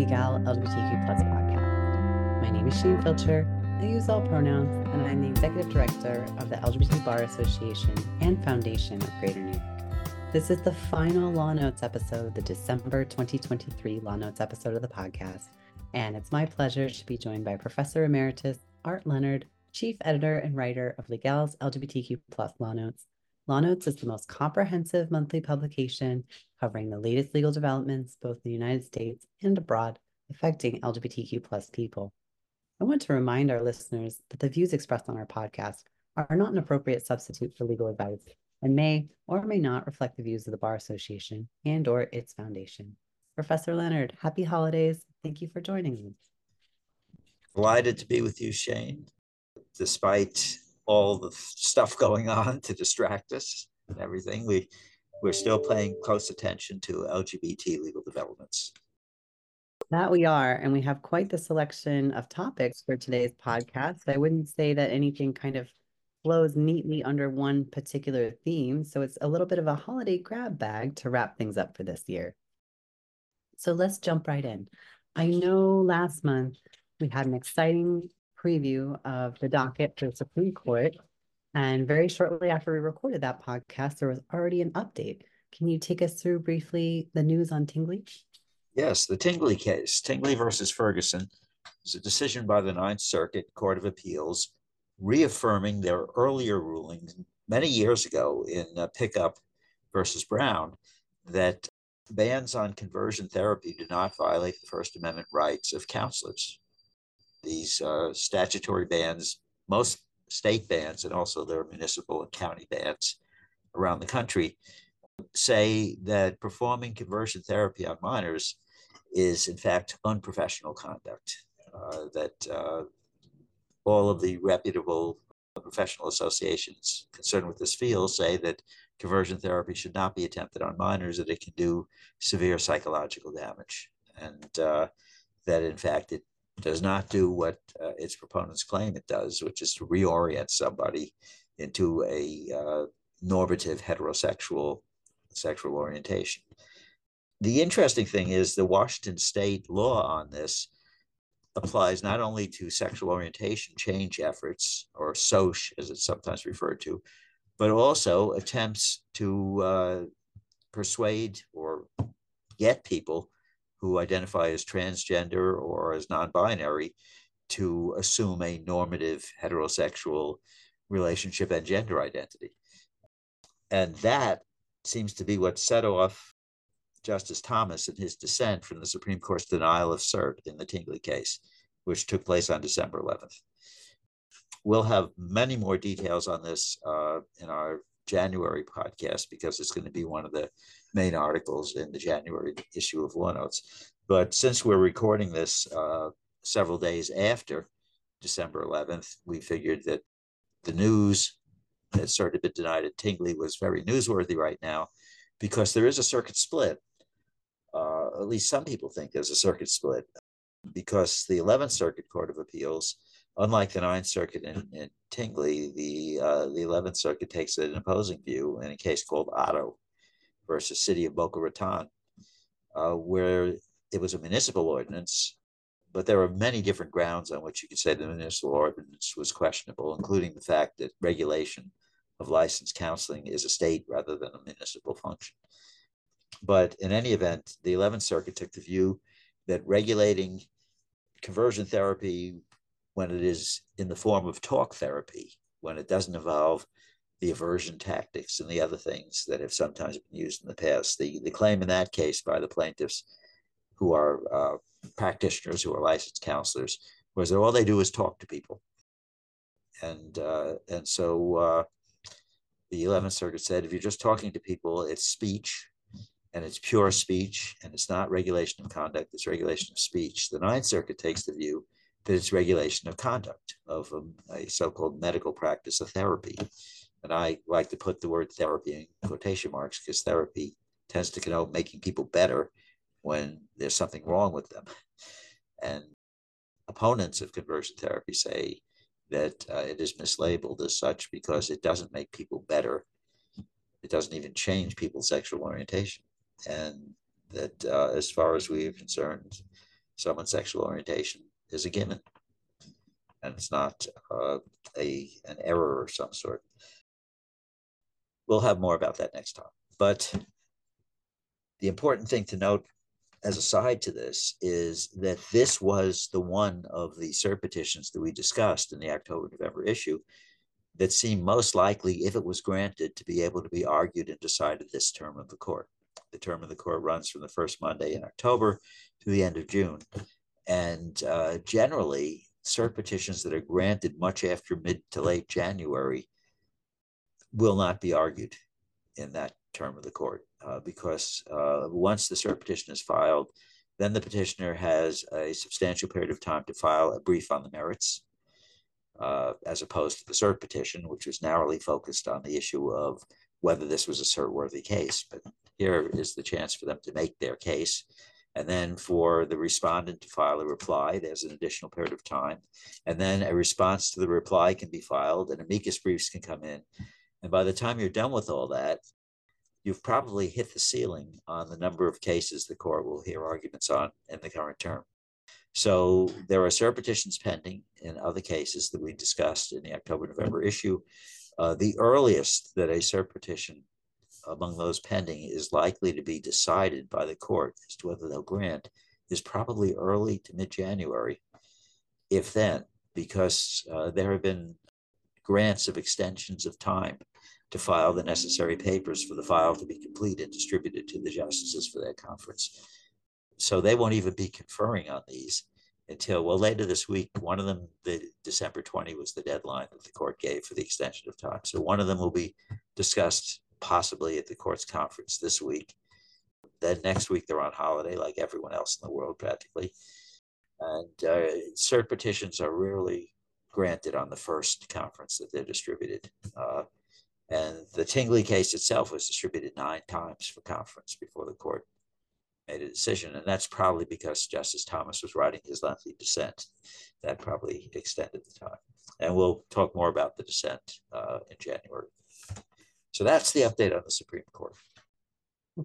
Legal LGBTQ Plus podcast. My name is Shain Filcher. I use all pronouns, and I'm the executive director of the LGBT Bar Association and Foundation of Greater New York. This is the final Law Notes episode, the December 2023 Law Notes episode of the podcast, and it's my pleasure to be joined by Professor Emeritus Art Leonard, Chief Editor and Writer of Legal's LGBTQ Plus Law Notes. Law Notes is the most comprehensive monthly publication covering the latest legal developments both in the United States and abroad affecting LGBTQ plus people. I want to remind our listeners that the views expressed on our podcast are not an appropriate substitute for legal advice and may or may not reflect the views of the Bar Association and or its foundation. Professor Leonard, happy holidays. Thank you for joining me. Delighted to be with you, Shain. Despite all the stuff going on to distract us and everything, we we're still paying close attention to LGBT legal developments. That we are, and we have quite the selection of topics for today's podcast. I wouldn't say that anything kind of flows neatly under one particular theme, so it's a little bit of a holiday grab bag to wrap things up for this year. So let's jump right in. I know last month we had an exciting preview of the docket for the Supreme Court and very shortly after we recorded that podcast, there was already an update. Can you take us through briefly the news on Tingley? Yes, the Tingley case, Tingley versus Ferguson, is a decision by the Ninth Circuit Court of Appeals reaffirming their earlier ruling many years ago in uh, Pickup versus Brown that bans on conversion therapy do not violate the First Amendment rights of counselors. These uh, statutory bans, most state bands and also their municipal and county bands around the country say that performing conversion therapy on minors is in fact unprofessional conduct uh, that uh, all of the reputable professional associations concerned with this field say that conversion therapy should not be attempted on minors that it can do severe psychological damage. And uh, that in fact it does not do what uh, its proponents claim it does, which is to reorient somebody into a uh, normative heterosexual sexual orientation. The interesting thing is the Washington state law on this applies not only to sexual orientation change efforts, or SOCE as it's sometimes referred to, but also attempts to uh, persuade or get people who identify as transgender or as non binary to assume a normative heterosexual relationship and gender identity. And that seems to be what set off Justice Thomas in his dissent from the Supreme Court's denial of cert in the Tingley case, which took place on December 11th. We'll have many more details on this uh, in our January podcast because it's going to be one of the main articles in the January issue of Law Notes. But since we're recording this uh, several days after December 11th, we figured that the news that started to be denied at Tingley was very newsworthy right now because there is a circuit split. Uh, at least some people think there's a circuit split because the 11th Circuit Court of Appeals, unlike the Ninth Circuit in, in Tingley, the uh, the 11th Circuit takes an opposing view in a case called Otto versus City of Boca Raton, uh, where it was a municipal ordinance, but there are many different grounds on which you could say the municipal ordinance was questionable, including the fact that regulation of licensed counseling is a state rather than a municipal function. But in any event, the 11th Circuit took the view that regulating conversion therapy when it is in the form of talk therapy, when it doesn't involve the aversion tactics and the other things that have sometimes been used in the past. The, the claim in that case by the plaintiffs, who are uh, practitioners, who are licensed counselors, was that all they do is talk to people. And, uh, and so uh, the 11th Circuit said if you're just talking to people, it's speech and it's pure speech and it's not regulation of conduct, it's regulation of speech. The Ninth Circuit takes the view that it's regulation of conduct, of a, a so called medical practice of therapy. And I like to put the word therapy in quotation marks because therapy tends to connote making people better when there's something wrong with them. And opponents of conversion therapy say that uh, it is mislabeled as such because it doesn't make people better. It doesn't even change people's sexual orientation. And that, uh, as far as we are concerned, someone's sexual orientation is a given, and it's not uh, a an error or some sort. We'll have more about that next time. But the important thing to note as a side to this is that this was the one of the cert petitions that we discussed in the October November issue that seemed most likely, if it was granted, to be able to be argued and decided this term of the court. The term of the court runs from the first Monday in October to the end of June. And uh, generally, cert petitions that are granted much after mid to late January will not be argued in that term of the court uh, because uh, once the cert petition is filed, then the petitioner has a substantial period of time to file a brief on the merits, uh, as opposed to the cert petition, which was narrowly focused on the issue of whether this was a cert worthy case. But here is the chance for them to make their case. And then for the respondent to file a reply, there's an additional period of time. And then a response to the reply can be filed and amicus briefs can come in. And by the time you're done with all that, you've probably hit the ceiling on the number of cases the court will hear arguments on in the current term. So there are cert petitions pending in other cases that we discussed in the October November issue. Uh, the earliest that a cert petition among those pending is likely to be decided by the court as to whether they'll grant is probably early to mid January, if then, because uh, there have been grants of extensions of time to file the necessary papers for the file to be complete and distributed to the justices for their conference. So they won't even be conferring on these until, well, later this week. One of them, the December 20 was the deadline that the court gave for the extension of time. So one of them will be discussed possibly at the court's conference this week. Then next week they're on holiday, like everyone else in the world practically. And uh, cert petitions are rarely granted on the first conference that they're distributed. Uh, and the Tingley case itself was distributed nine times for conference before the court made a decision. And that's probably because Justice Thomas was writing his lengthy dissent. That probably extended the time. And we'll talk more about the dissent uh, in January. So that's the update on the Supreme Court.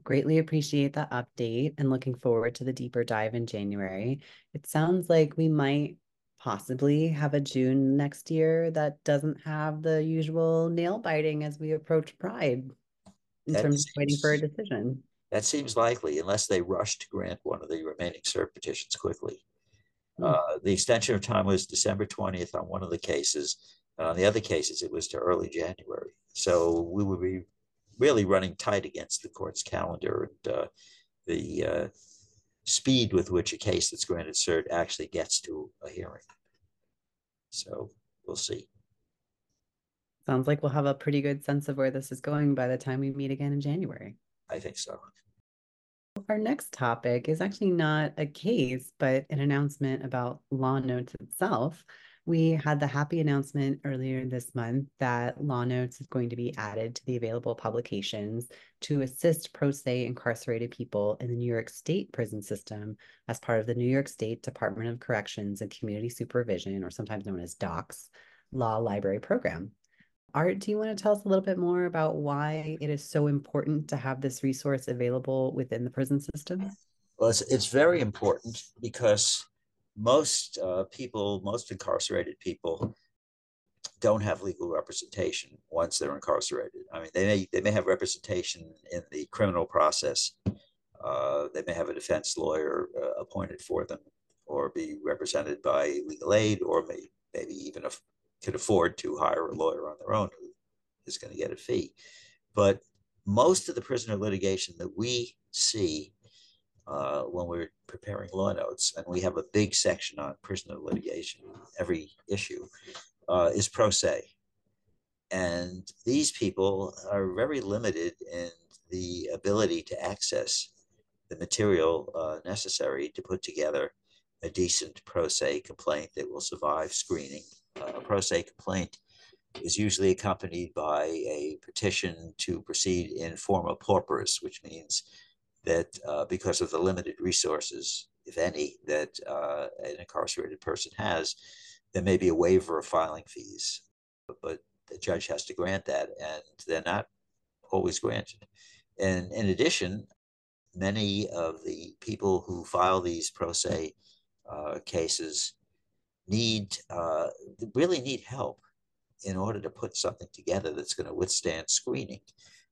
greatly appreciate that update and looking forward to the deeper dive in January. It sounds like we might possibly have a June next year that doesn't have the usual nail biting as we approach Pride in that terms seems, of waiting for a decision. That seems likely, unless they rush to grant one of the remaining cert petitions quickly. Hmm. Uh, the extension of time was December 20th on one of the cases, and on the other cases, it was to early January. So we would be really running tight against the court's calendar and uh, the uh, speed with which a case that's granted cert actually gets to a hearing. So we'll see. Sounds like we'll have a pretty good sense of where this is going by the time we meet again in January. I think so. Our next topic is actually not a case, but an announcement about Law Notes itself. We had the happy announcement earlier this month that Law Notes is going to be added to the available publications to assist pro se incarcerated people in the New York State prison system as part of the New York State Department of Corrections and Community Supervision, or sometimes known as DOCCS, Law Library Program. Art, do you want to tell us a little bit more about why it is so important to have this resource available within the prison system? Well, it's, it's very important because most uh, people, most incarcerated people, don't have legal representation once they're incarcerated. I mean, they may they may have representation in the criminal process. Uh, they may have a defense lawyer uh, appointed for them, or be represented by legal aid, or may, maybe even if could afford to hire a lawyer on their own who is going to get a fee. But most of the prisoner litigation that we see uh, when we're preparing law notes, and we have a big section on prisoner litigation, every issue, uh, is pro se. And these people are very limited in the ability to access the material uh, necessary to put together a decent pro se complaint that will survive screening. Uh, a pro se complaint is usually accompanied by a petition to proceed in forma pauperis, which means that uh, because of the limited resources, if any, that uh, an incarcerated person has, there may be a waiver of filing fees, but, the judge has to grant that, and they're not always granted. And in addition, many of the people who file these pro se uh, cases need uh, really need help in order to put something together that's going to withstand screening.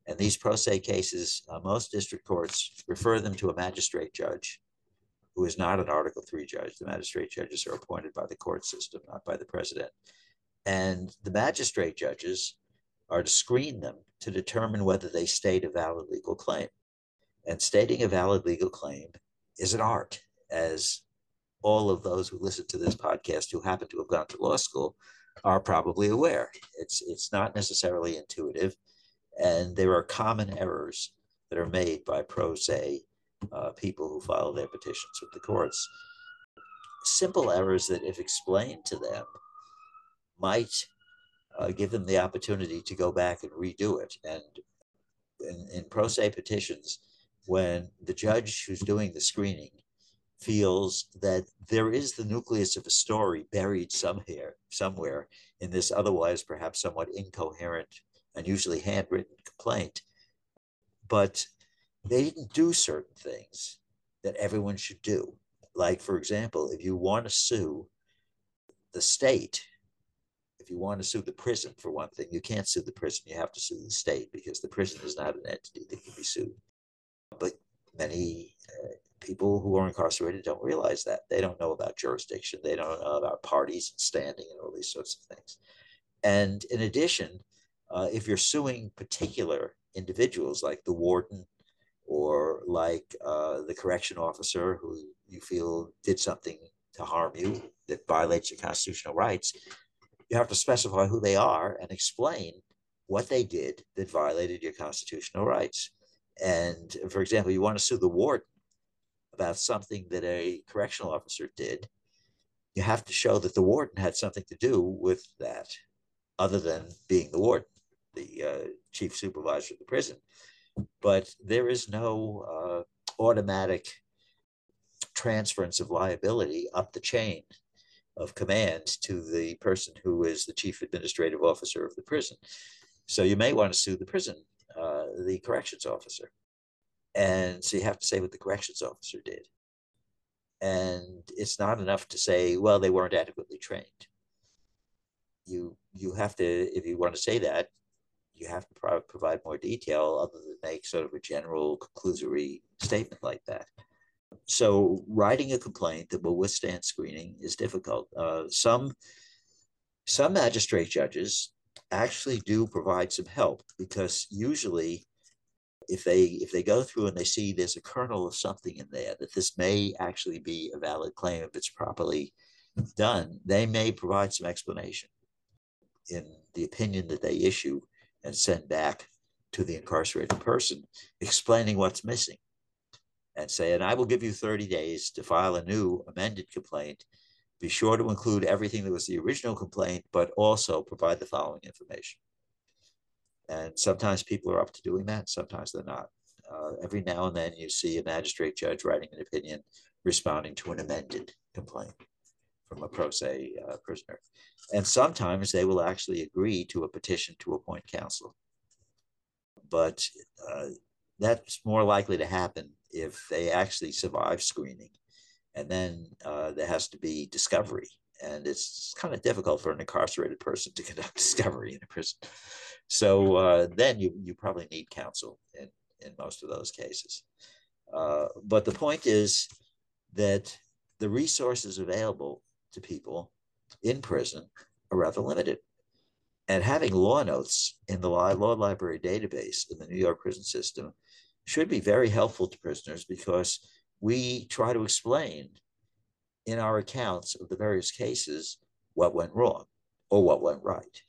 And these pro se cases, uh, most district courts refer them to a magistrate judge who is not an Article 3 judge. The magistrate judges are appointed by the court system, not by the president. And the magistrate judges are to screen them to determine whether they state a valid legal claim. And stating a valid legal claim is an art, as all of those who listen to this podcast who happen to have gone to law school are probably aware. It's it's not necessarily intuitive, and there are common errors that are made by pro se uh, people who file their petitions with the courts. Simple errors that, if explained to them, might uh, give them the opportunity to go back and redo it. And in, in pro se petitions, when the judge who's doing the screening feels that there is the nucleus of a story buried somewhere, somewhere in this otherwise perhaps somewhat incoherent and usually handwritten complaint, but they didn't do certain things that everyone should do. Like, for example, if you want to sue the state, if you want to sue the prison for one thing, you can't sue the prison. You have to sue the state because the prison is not an entity that can be sued. But many uh, people who are incarcerated don't realize that. They don't know about jurisdiction. They don't know about parties and standing and all these sorts of things. And in addition, uh, if you're suing particular individuals like the warden or like uh, the correction officer who you feel did something to harm you that violates your constitutional rights, you have to specify who they are and explain what they did that violated your constitutional rights. And for example, you want to sue the warden about something that a correctional officer did, you have to show that the warden had something to do with that, other than being the warden, the uh, chief supervisor of the prison but there is no uh, automatic transference of liability up the chain of command to the person who is the chief administrative officer of the prison. So you may want to sue the prison, uh, the corrections officer. And so you have to say what the corrections officer did. And it's not enough to say, well, they weren't adequately trained. You you have to, if you want to say that, you have to pro- provide more detail other than make sort of a general conclusory statement like that. So writing a complaint that will withstand screening is difficult. Uh, some some magistrate judges actually do provide some help because usually if they if they go through and they see there's a kernel of something in there that this may actually be a valid claim if it's properly done they may provide some explanation in the opinion that they issue and send back to the incarcerated person, explaining what's missing and say, and I will give you 30 days to file a new amended complaint. Be sure to include everything that was the original complaint, but also provide the following information. And sometimes people are up to doing that, sometimes they're not. Uh, every now and then you see a magistrate judge writing an opinion responding to an amended complaint from a pro se uh, prisoner. And sometimes they will actually agree to a petition to appoint counsel. But uh, that's more likely to happen if they actually survive screening. And then uh, there has to be discovery. And it's kind of difficult for an incarcerated person to conduct discovery in a prison. So uh, then you, you probably need counsel in, in most of those cases. Uh, but the point is that the resources available to people in prison are rather limited. And having law notes in the law library database in the New York prison system should be very helpful to prisoners because we try to explain in our accounts of the various cases what went wrong or what went right.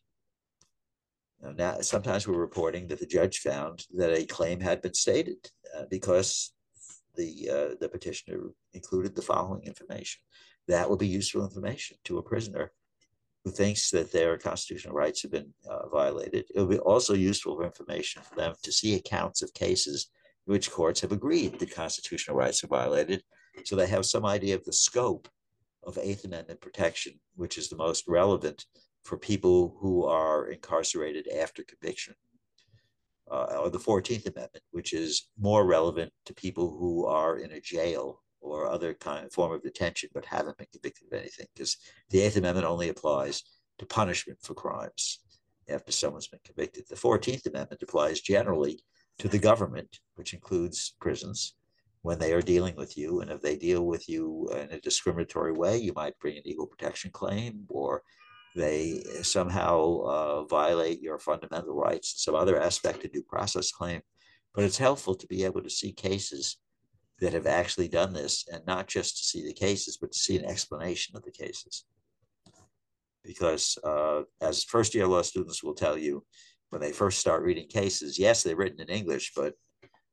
Now, sometimes we're reporting that the judge found that a claim had been stated uh, because the uh, the petitioner included the following information that would be useful information to a prisoner who thinks that their constitutional rights have been uh, violated. It would be also useful information for them to see accounts of cases in which courts have agreed that constitutional rights are violated, so they have some idea of the scope of Eighth Amendment protection, which is the most relevant for people who are incarcerated after conviction. Uh, or the 14th Amendment, which is more relevant to people who are in a jail or other kind of form of detention but haven't been convicted of anything, because the Eighth Amendment only applies to punishment for crimes after someone's been convicted. The 14th Amendment applies generally to the government, which includes prisons, when they are dealing with you. And if they deal with you in a discriminatory way, you might bring an equal protection claim or they somehow uh, violate your fundamental rights, some other aspect of due process claim. But it's helpful to be able to see cases that have actually done this and not just to see the cases, but to see an explanation of the cases. Because uh, as first year law students will tell you, when they first start reading cases, yes, they're written in English, but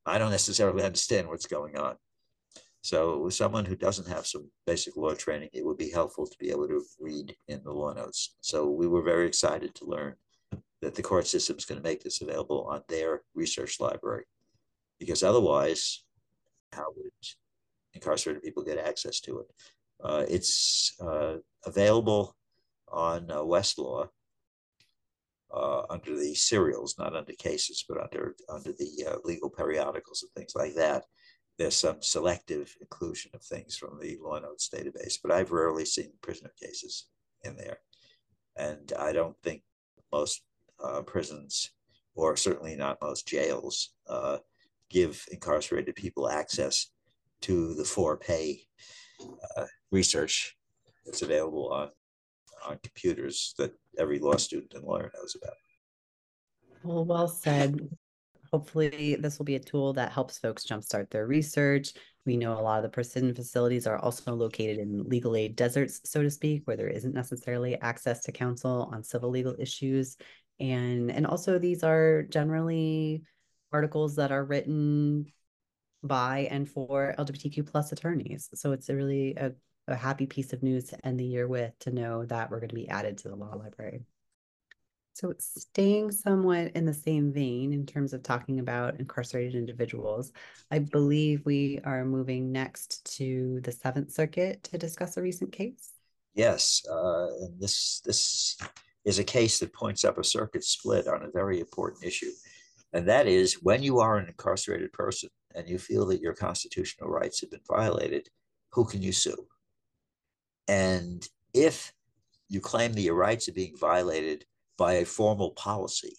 I don't necessarily understand what's going on. So with someone who doesn't have some basic law training, it would be helpful to be able to read in the law notes. So we were very excited to learn that the court system is going to make this available on their research library, because otherwise, how would incarcerated people get access to it? Uh, it's uh, available on uh, Westlaw uh, under the serials, not under cases, but under under the uh, legal periodicals and things like that there's some selective inclusion of things from the law notes database, but I've rarely seen prisoner cases in there. And I don't think most uh, prisons, or certainly not most jails, uh, give incarcerated people access to the for pay uh, research that's available on, on computers that every law student and lawyer knows about. Well, well said hopefully this will be a tool that helps folks jumpstart their research. We know a lot of the prison facilities are also located in legal aid deserts, so to speak, where there isn't necessarily access to counsel on civil legal issues. And, and also these are generally articles that are written by and for LGBTQ plus attorneys. So it's a really a, a happy piece of news to end the year with to know that we're going to be added to the law library. So, staying somewhat in the same vein in terms of talking about incarcerated individuals, I believe we are moving next to the Seventh Circuit to discuss a recent case. Yes, uh, and this this is a case that points up a circuit split on a very important issue, and that is when you are an incarcerated person and you feel that your constitutional rights have been violated, who can you sue? And if you claim that your rights are being violated by a formal policy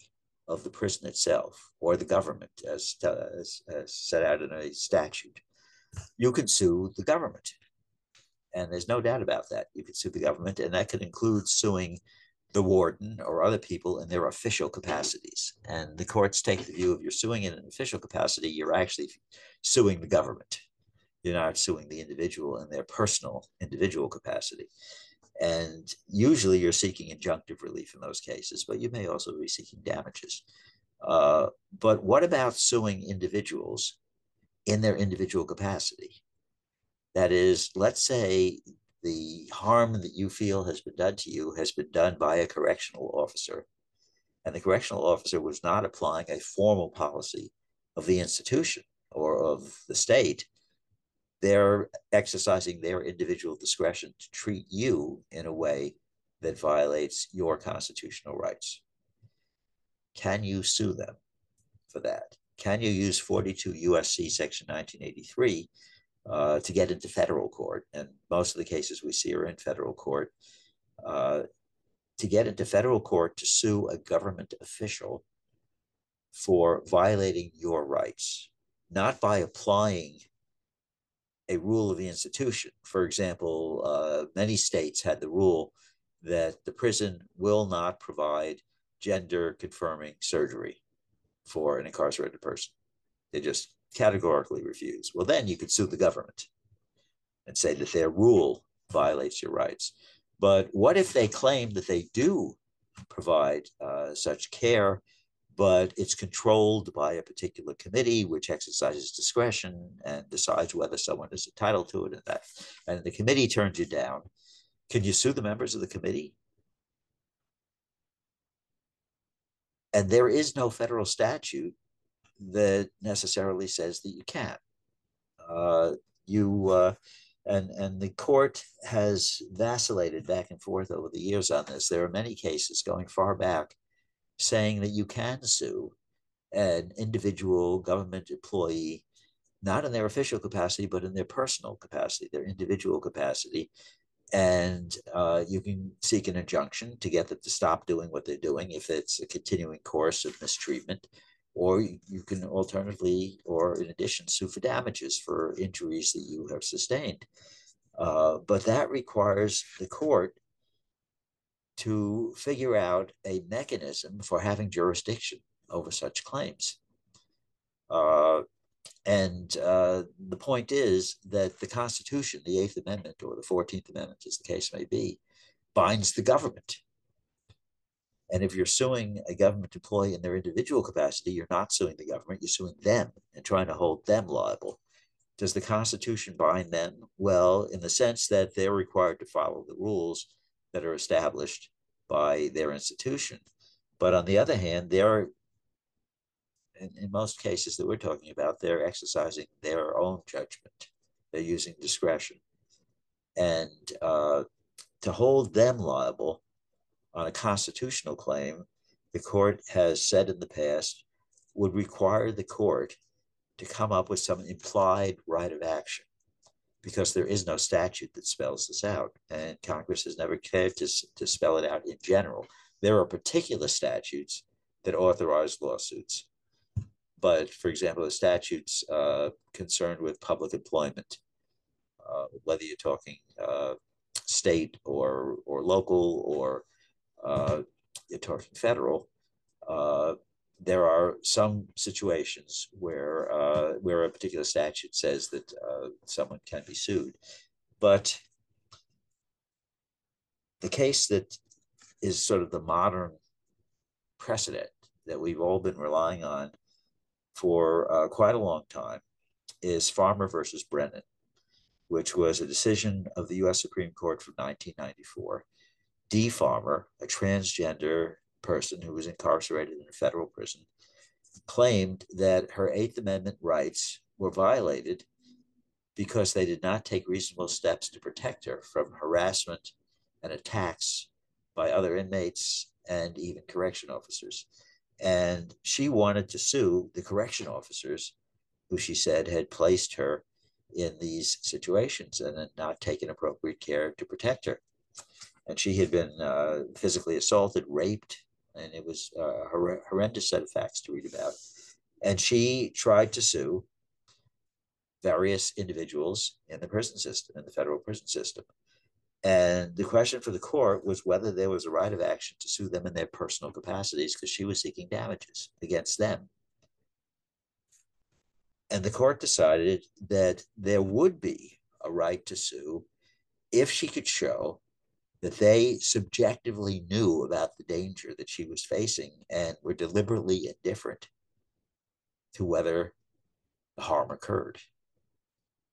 of the prison itself or the government, as, as, as set out in a statute, you can sue the government. And there's no doubt about that. You can sue the government, and that could include suing the warden or other people in their official capacities. And the courts take the view of you're suing in an official capacity, you're actually suing the government. You're not suing the individual in their personal individual capacity. And usually you're seeking injunctive relief in those cases, but you may also be seeking damages. Uh, but what about suing individuals in their individual capacity? That is, let's say the harm that you feel has been done to you has been done by a correctional officer, and the correctional officer was not applying a formal policy of the institution or of the state they're exercising their individual discretion to treat you in a way that violates your constitutional rights. Can you sue them for that? Can you use 42 USC section 1983 uh, to get into federal court? And most of the cases we see are in federal court. Uh, to get into federal court to sue a government official for violating your rights, not by applying a rule of the institution. For example, uh, many states had the rule that the prison will not provide gender confirming surgery for an incarcerated person. They just categorically refuse. Well, then you could sue the government and say that their rule violates your rights. But what if they claim that they do provide uh, such care but it's controlled by a particular committee which exercises discretion and decides whether someone is entitled to it and that and the committee turns you down. Can you sue the members of the committee? And there is no federal statute that necessarily says that you can uh, you uh, and and the court has vacillated back and forth over the years on this. There are many cases going far back saying that you can sue an individual government employee, not in their official capacity, but in their personal capacity, their individual capacity. And uh, you can seek an injunction to get them to stop doing what they're doing if it's a continuing course of mistreatment. Or you can alternatively, or in addition, sue for damages for injuries that you have sustained. Uh, but that requires the court to figure out a mechanism for having jurisdiction over such claims. Uh, and uh, the point is that the Constitution, the Eighth Amendment or the Fourteenth Amendment, as the case may be, binds the government. And if you're suing a government employee in their individual capacity, you're not suing the government, you're suing them and trying to hold them liable. Does the Constitution bind them? Well, in the sense that they're required to follow the rules that are established by their institution. But on the other hand, they're in, in most cases that we're talking about, they're exercising their own judgment. They're using discretion. And uh, to hold them liable on a constitutional claim, the court has said in the past, would require the court to come up with some implied right of action because there is no statute that spells this out. And Congress has never cared to, to spell it out in general. There are particular statutes that authorize lawsuits. But for example, the statutes uh, concerned with public employment, uh, whether you're talking uh, state or, or local or uh, you're talking federal, uh, there are some situations where uh, where a particular statute says that uh, someone can be sued, but the case that is sort of the modern precedent that we've all been relying on for uh, quite a long time is Farmer versus Brennan, which was a decision of the U.S. Supreme Court from 1994. Dee Farmer, a transgender person who was incarcerated in a federal prison, claimed that her Eighth Amendment rights were violated because they did not take reasonable steps to protect her from harassment and attacks by other inmates and even correction officers. And she wanted to sue the correction officers who she said had placed her in these situations and had not taken appropriate care to protect her. And she had been uh, physically assaulted, raped, and it was uh, a horrendous set of facts to read about. And she tried to sue various individuals in the prison system, in the federal prison system. And the question for the court was whether there was a right of action to sue them in their personal capacities because she was seeking damages against them. And the court decided that there would be a right to sue if she could show that they subjectively knew about the danger that she was facing and were deliberately indifferent to whether the harm occurred,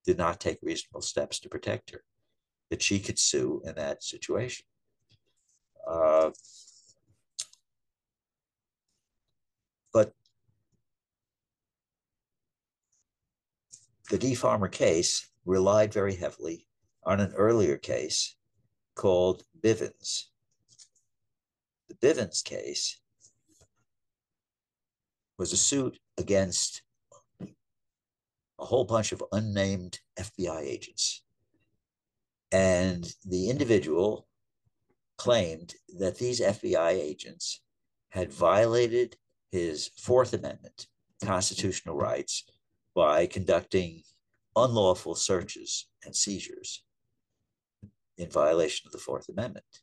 did not take reasonable steps to protect her, that she could sue in that situation. Uh, but the Dee Farmer case relied very heavily on an earlier case called Bivens. The Bivens case was a suit against a whole bunch of unnamed FBI agents. And the individual claimed that these FBI agents had violated his Fourth Amendment constitutional rights by conducting unlawful searches and seizures in violation of the Fourth Amendment,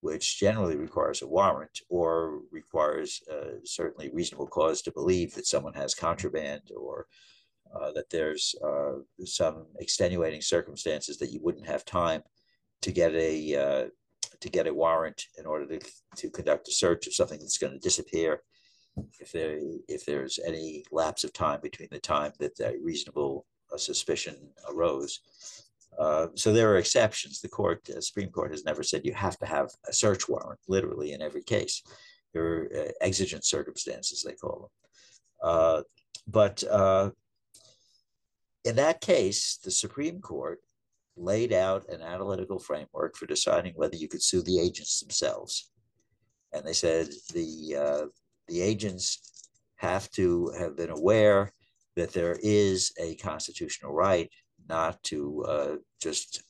which generally requires a warrant or requires uh, certainly reasonable cause to believe that someone has contraband or uh, that there's uh, some extenuating circumstances that you wouldn't have time to get a uh, to get a warrant in order to, to conduct a search of something that's going to disappear. If there if there's any lapse of time between the time that that reasonable uh, suspicion arose uh, so there are exceptions. The court, the Supreme Court, has never said you have to have a search warrant, literally in every case. There are uh, exigent circumstances, they call them. Uh, but uh, in that case, the Supreme Court laid out an analytical framework for deciding whether you could sue the agents themselves. And they said the uh, the agents have to have been aware that there is a constitutional right not to uh, just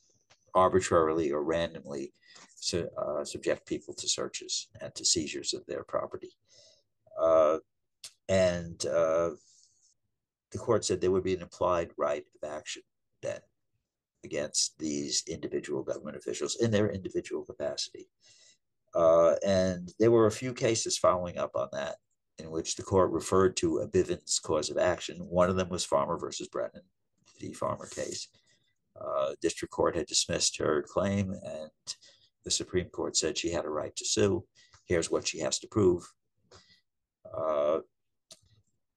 arbitrarily or randomly su- uh, subject people to searches and to seizures of their property. Uh, and uh, the court said there would be an implied right of action then against these individual government officials in their individual capacity. Uh, and there were a few cases following up on that in which the court referred to a Bivens cause of action. One of them was Farmer versus Brennan, the Farmer case. Uh, district court had dismissed her claim, and the Supreme Court said she had a right to sue. Here's what she has to prove. Uh,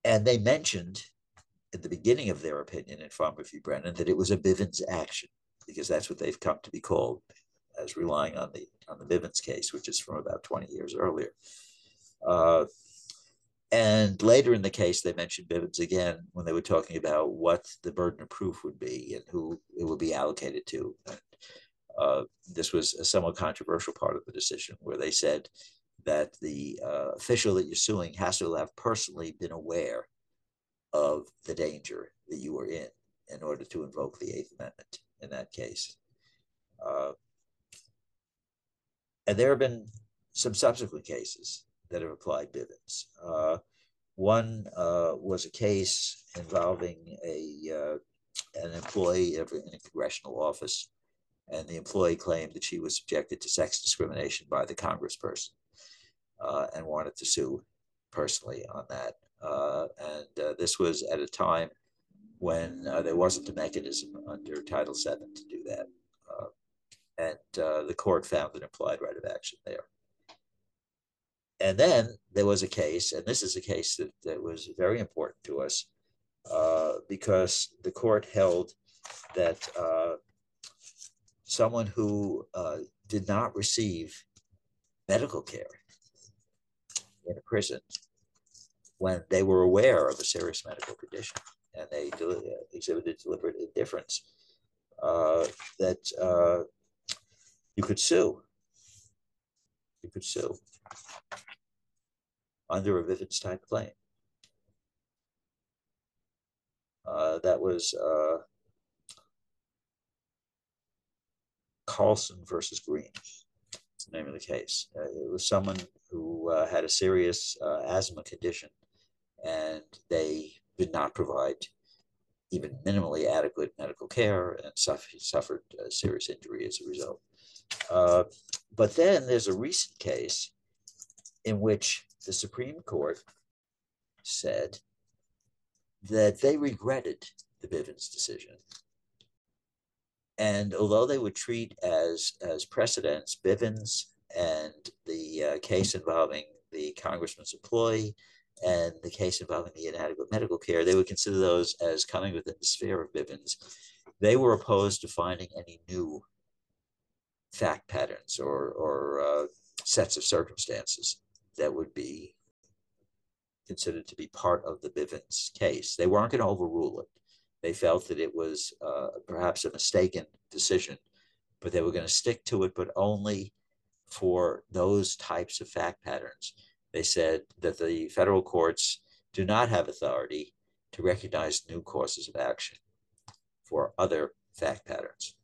and they mentioned at the beginning of their opinion in Farmer v. Brennan that it was a Bivens action, because that's what they've come to be called as relying on the on the Bivens case, which is from about 20 years earlier. Uh, and later in the case, they mentioned Bivens again when they were talking about what the burden of proof would be and who it would be allocated to. And, uh, this was a somewhat controversial part of the decision where they said that the uh, official that you're suing has to have personally been aware of the danger that you were in in order to invoke the Eighth Amendment in that case. Uh, and there have been some subsequent cases that have applied Bivens. Uh, one uh, was a case involving a uh, an employee of in a congressional office, and the employee claimed that she was subjected to sex discrimination by the congressperson, uh, and wanted to sue personally on that. Uh, and uh, this was at a time when there wasn't a mechanism under Title VII to do that, and the court found an implied right of action there and then there was a case, and this is a case that, that was very important to us uh, because the court held that uh, someone who uh, did not receive medical care in a prison when they were aware of a serious medical condition and they exhibited deliberate indifference, uh, that uh, you could sue. You could sue under a type claim. Uh, that was uh, Carlson versus Green. That's the name of the case. Uh, it was someone who uh, had a serious uh, asthma condition, and they did not provide even minimally adequate medical care and suffered, suffered serious injury as a result. Uh, but then there's a recent case in which the Supreme Court said that they regretted the Bivens decision. And although they would treat as, as precedents Bivens and the uh, case involving the congressman's employee and the case involving the inadequate medical care, they would consider those as coming within the sphere of Bivens. They were opposed to finding any new fact patterns or, or uh, sets of circumstances that would be considered to be part of the Bivens case. They weren't going to overrule it. They felt that it was uh, perhaps a mistaken decision, but they were going to stick to it, but only for those types of fact patterns. They said that the federal courts do not have authority to recognize new courses of action for other fact patterns.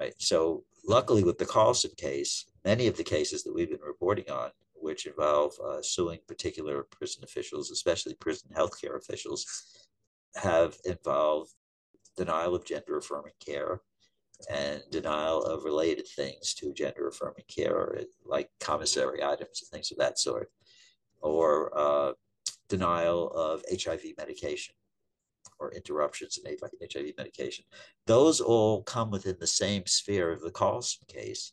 Right. So, luckily, with the Carlson case, many of the cases that we've been reporting on which involve uh, suing particular prison officials, especially prison healthcare officials, have involved denial of gender affirming care and denial of related things to gender affirming care, like commissary items and things of that sort, or uh, denial of HIV medication or interruptions in HIV medication. Those all come within the same sphere of the Carlson case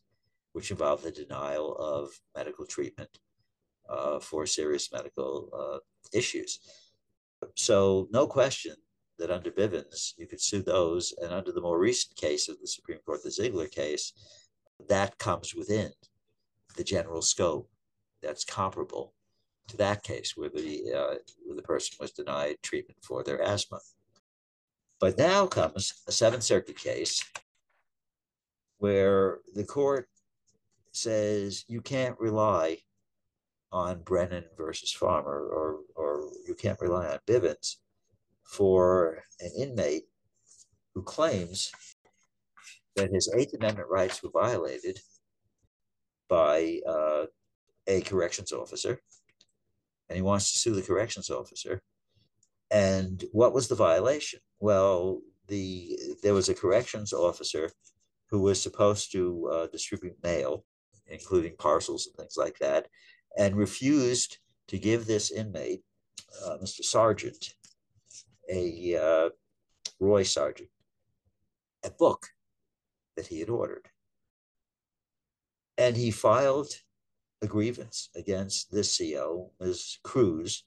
which involved the denial of medical treatment uh, for serious medical uh, issues. So, no question that under Bivens, you could sue those. And under the more recent case of the Supreme Court, the Ziglar case, that comes within the general scope that's comparable to that case where the, uh, where the person was denied treatment for their asthma. But now comes a Seventh Circuit case where the court says you can't rely on Brennan versus Farmer, or, or you can't rely on Bivens for an inmate who claims that his Eighth Amendment rights were violated by uh, a corrections officer, and he wants to sue the corrections officer. And what was the violation? Well, the there was a corrections officer who was supposed to uh, distribute mail, including parcels and things like that, and refused to give this inmate, uh, Mr. Sargent, a uh, Roy Sargent, a book that he had ordered. And he filed a grievance against this CO, Ms. Cruz,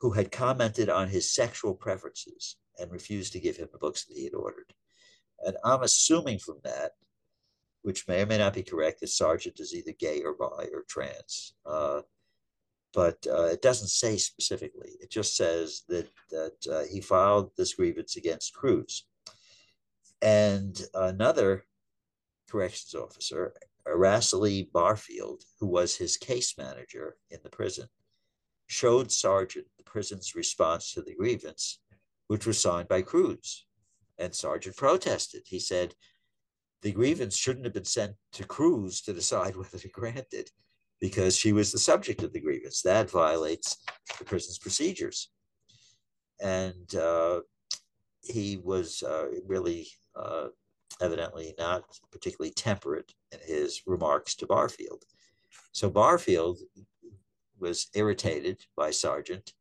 who had commented on his sexual preferences and refused to give him the books that he had ordered. And I'm assuming from that, which may or may not be correct, that Sargent is either gay or bi or trans. Uh, but uh, it doesn't say specifically. It just says that that uh, he filed this grievance against Cruz. And another corrections officer, Araceli Barfield, who was his case manager in the prison, showed Sargent the prison's response to the grievance, which was signed by Cruz. And Sargent protested. He said the grievance shouldn't have been sent to Cruz to decide whether to grant it because she was the subject of the grievance. That violates the prison's procedures. And uh, he was uh, really uh, evidently not particularly temperate in his remarks to Barfield. So Barfield was irritated by Sargent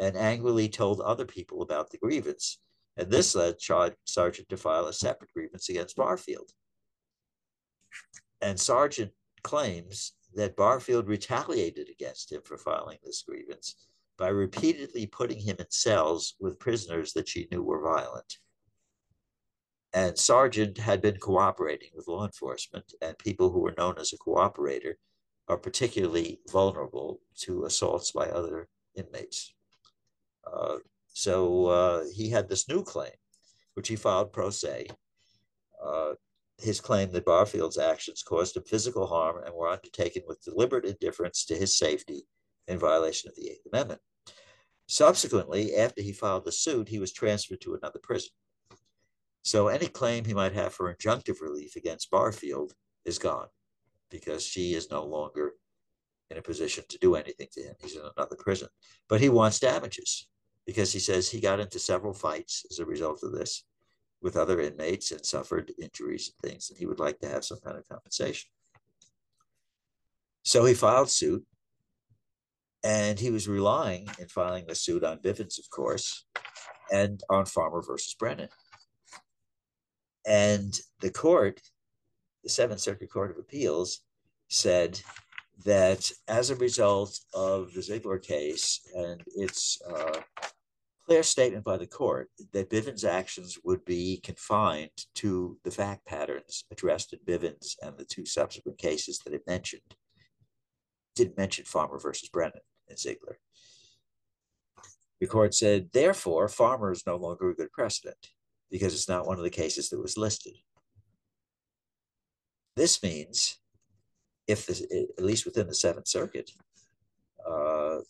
and angrily told other people about the grievance. And this led Sargent to file a separate grievance against Barfield. And Sargent claims that Barfield retaliated against him for filing this grievance by repeatedly putting him in cells with prisoners that she knew were violent. And Sargent had been cooperating with law enforcement, and people who were known as a cooperator are particularly vulnerable to assaults by other inmates. Uh, so uh, he had this new claim, which he filed pro se. Uh, his claim that Barfield's actions caused him physical harm and were undertaken with deliberate indifference to his safety in violation of the Eighth Amendment. Subsequently, after he filed the suit, he was transferred to another prison. So any claim he might have for injunctive relief against Barfield is gone because she is no longer in a position to do anything to him. He's in another prison. But he wants damages because he says he got into several fights as a result of this with other inmates and suffered injuries and things, and he would like to have some kind of compensation. So he filed suit, and he was relying in filing the suit on Bivens, of course, and on Farmer versus Brennan. And the court, the Seventh Circuit Court of Appeals, said that as a result of the Ziglar case and its uh, clear statement by the court that Bivens' actions would be confined to the fact patterns addressed in Bivens and the two subsequent cases that it mentioned. Didn't mention Farmer versus Brennan and Ziglar. The court said, therefore, Farmer is no longer a good precedent because it's not one of the cases that was listed. This means, if this, at least within the Seventh Circuit,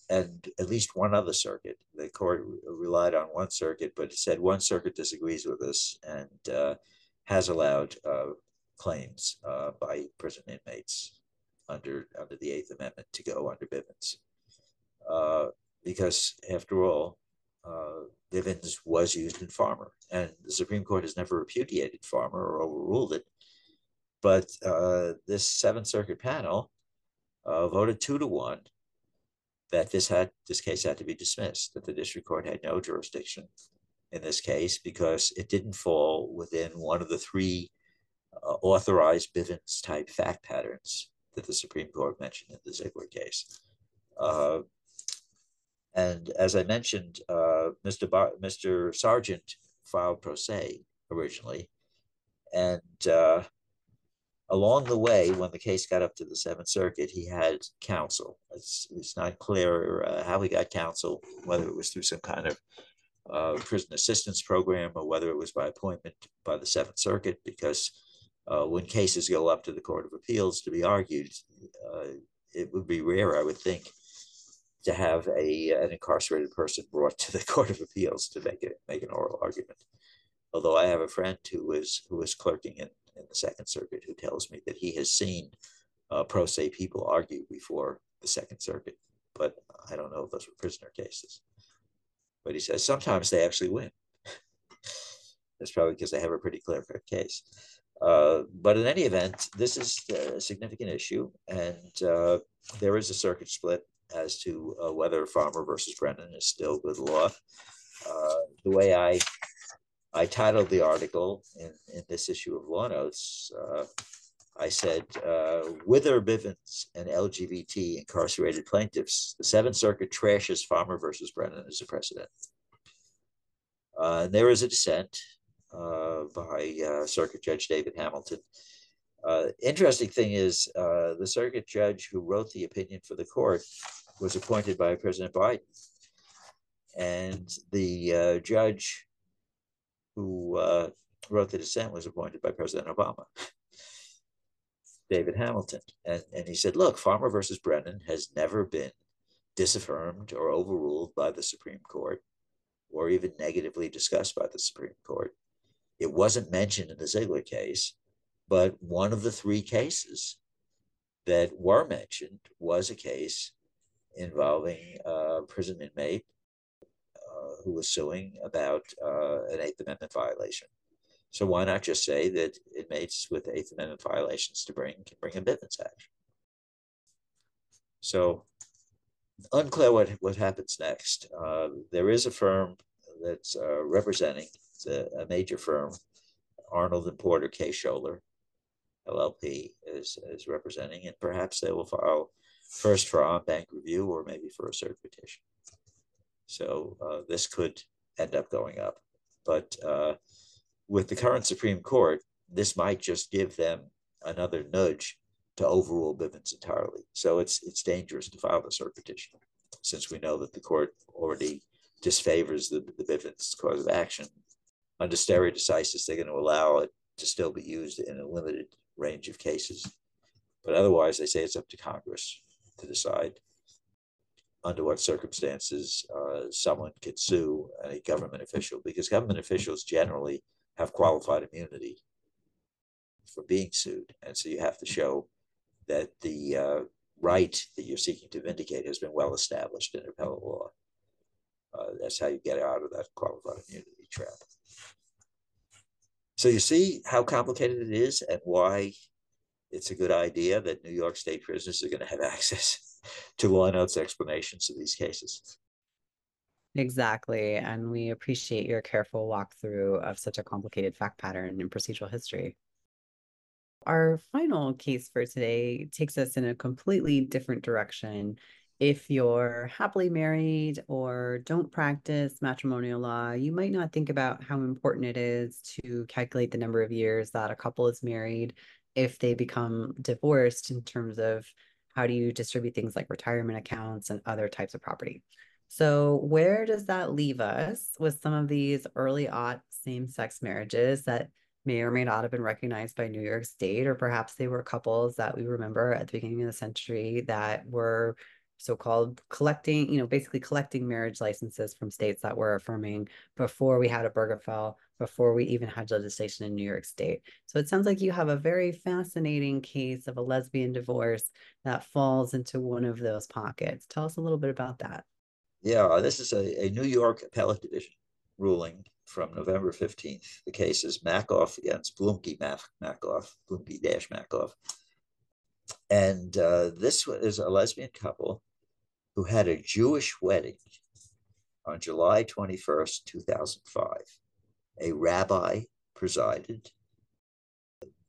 and at least one other circuit. The court relied on one circuit, but said one circuit disagrees with us and uh, has allowed uh, claims uh, by prison inmates under under the Eighth Amendment to go under Bivens, uh, because after all, uh, Bivens was used in Farmer, and the Supreme Court has never repudiated Farmer or overruled it. But this Seventh Circuit panel voted two to one that this had this case had to be dismissed, that the district court had no jurisdiction in this case because it didn't fall within one of the three uh, authorized Bivens type fact patterns that the Supreme Court mentioned in the Ziglar case. Uh, and as I mentioned, uh, Mr. Bar- Mr. Sargent filed pro se originally, and uh, along the way, when the case got up to the Seventh Circuit, he had counsel. It's, it's not clear uh, how he got counsel, whether it was through some kind of uh, prison assistance program or whether it was by appointment by the Seventh Circuit, because uh, when cases go up to the Court of Appeals to be argued, uh, it would be rare, I would think, to have a an incarcerated person brought to the Court of Appeals to make it make an oral argument. Although I have a friend who was who was clerking in, in the Second Circuit who tells me that he has seen uh, pro se people argue before the Second Circuit, but I don't know if those were prisoner cases. But he says sometimes they actually win. That's probably because they have a pretty clear cut case. Uh, but in any event, this is a significant issue, and uh, there is a circuit split as to uh, whether Farmer versus Brennan is still good law. Uh, the way I I titled the article in, in this issue of Law Notes, uh, I said, uh, Whither Bivens and LGBT incarcerated plaintiffs, the Seventh Circuit trashes Farmer versus Brennan as a precedent. Uh, and there is a dissent uh, by uh, Circuit Judge David Hamilton. Uh, interesting thing is, the circuit judge who wrote the opinion for the court was appointed by President Biden. And the judge who wrote the dissent was appointed by President Obama. David Hamilton. And, and he said, look, Farmer versus Brennan has never been disaffirmed or overruled by the Supreme Court or even negatively discussed by the Supreme Court. It wasn't mentioned in the Ziglar case, but one of the three cases that were mentioned was a case involving a prison inmate uh, who was suing about uh, an Eighth Amendment violation. So why not just say that inmates with Eighth Amendment violations to bring can bring a Bivens action? So unclear what, what happens next. Uh, there is a firm that's uh, representing a, a, major firm, Arnold and Porter Kaye Scholer, LLP is, is representing, and perhaps they will file first for en banc review or maybe for a cert petition. So uh, this could end up going up. But uh, with the current Supreme Court, this might just give them another nudge to overrule Bivens entirely. So it's it's dangerous to file the cert petition, since we know that the court already disfavors the, the Bivens cause of action. Under stare decisis, they're going to allow it to still be used in a limited range of cases. But otherwise, they say it's up to Congress to decide under what circumstances uh, someone can sue a government official, because government officials generally have qualified immunity for being sued. And so you have to show that the uh, right that you're seeking to vindicate has been well established in appellate law. Uh, that's how you get out of that qualified immunity trap. So you see how complicated it is and why it's a good idea that New York State prisoners are going to have access to law notes explanations of these cases. Exactly. And we appreciate your careful walkthrough of such a complicated fact pattern in procedural history. Our final case for today takes us in a completely different direction. If you're happily married or don't practice matrimonial law, you might not think about how important it is to calculate the number of years that a couple is married if they become divorced in terms of how do you distribute things like retirement accounts and other types of property. So, where does that leave us with some of these early aught same sex marriages that may or may not have been recognized by New York State, or perhaps they were couples that we remember at the beginning of the century that were so called collecting, you know, basically collecting marriage licenses from states that were affirming before we had a Obergefell, before we even had legislation in New York State. So it sounds like you have a very fascinating case of a lesbian divorce that falls into one of those pockets. Tell us a little bit about that. Yeah, this is a, a New York appellate division ruling from November 15th. The case is Makoff against Blumke Makoff, Blumke dash Makoff. And uh, this is a lesbian couple who had a Jewish wedding on July 21st, 2005. A rabbi presided.